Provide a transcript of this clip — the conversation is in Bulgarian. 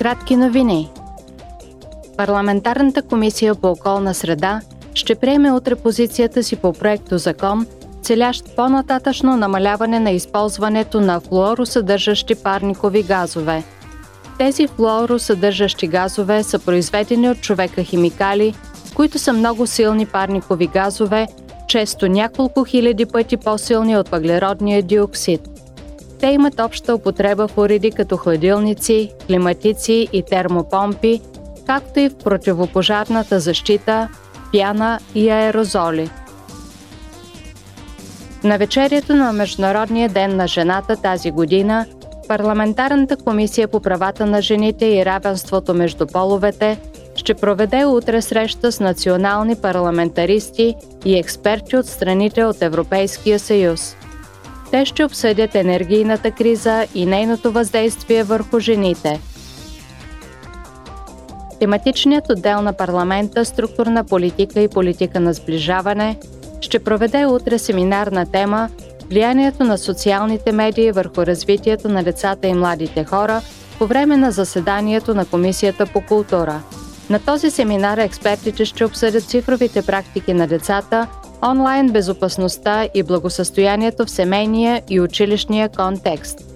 Кратки новини. Парламентарната комисия по околна среда ще приеме утре позицията си по проекто закон, целящ по-нататъчно намаляване на използването на флуоросъдържащи парникови газове. Тези флуоросъдържащи газове са произведени от човека химикали, които са много силни парникови газове, често няколко хиляди пъти по-силни от въглеродния диоксид. Те имат обща употреба в уреди като хладилници, климатици и термопомпи, както и в противопожарната защита, пяна и аерозоли. На вечерието на Международния ден на жената тази година Парламентарната комисия по правата на жените и равенството между половете ще проведе утре среща с национални парламентаристи и експерти от страните от Европейския съюз. Те ще обсъдят енергийната криза и нейното въздействие върху жените. Тематичният отдел на парламента Структурна политика и политика на сближаване ще проведе утре семинар на тема Влиянието на социалните медии върху развитието на децата и младите хора по време на заседанието на Комисията по култура. На този семинар експертите ще обсъдят цифровите практики на децата, онлайн безопасността и благосъстоянието в семейния и училищния контекст –